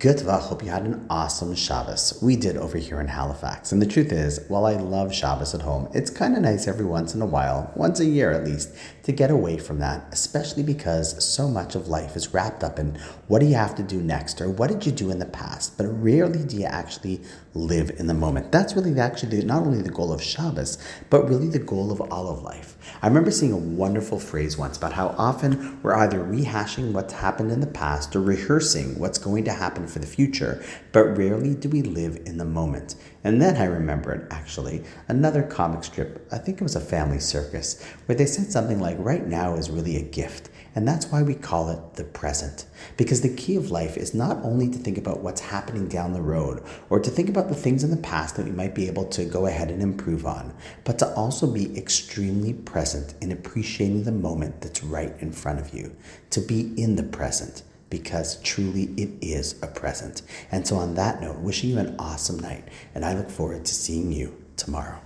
Good Hope you had an awesome Shabbos. We did over here in Halifax. And the truth is, while I love Shabbos at home, it's kind of nice every once in a while, once a year at least, to get away from that, especially because so much of life is wrapped up in what do you have to do next or what did you do in the past, but rarely do you actually live in the moment. That's really actually not only the goal of Shabbos, but really the goal of all of life. I remember seeing a wonderful phrase once about how often we're either rehashing what's happened in the past or rehearsing what's going to happen for the future, but rarely do we live in the moment. And then I remembered, actually, another comic strip, I think it was a family circus, where they said something like, right now is really a gift. And that's why we call it the present. Because the key of life is not only to think about what's happening down the road or to think about the things in the past that we might be able to go ahead and improve on, but to also be extremely present in appreciating the moment that's right in front of you, to be in the present because truly it is a present. And so, on that note, wishing you an awesome night, and I look forward to seeing you tomorrow.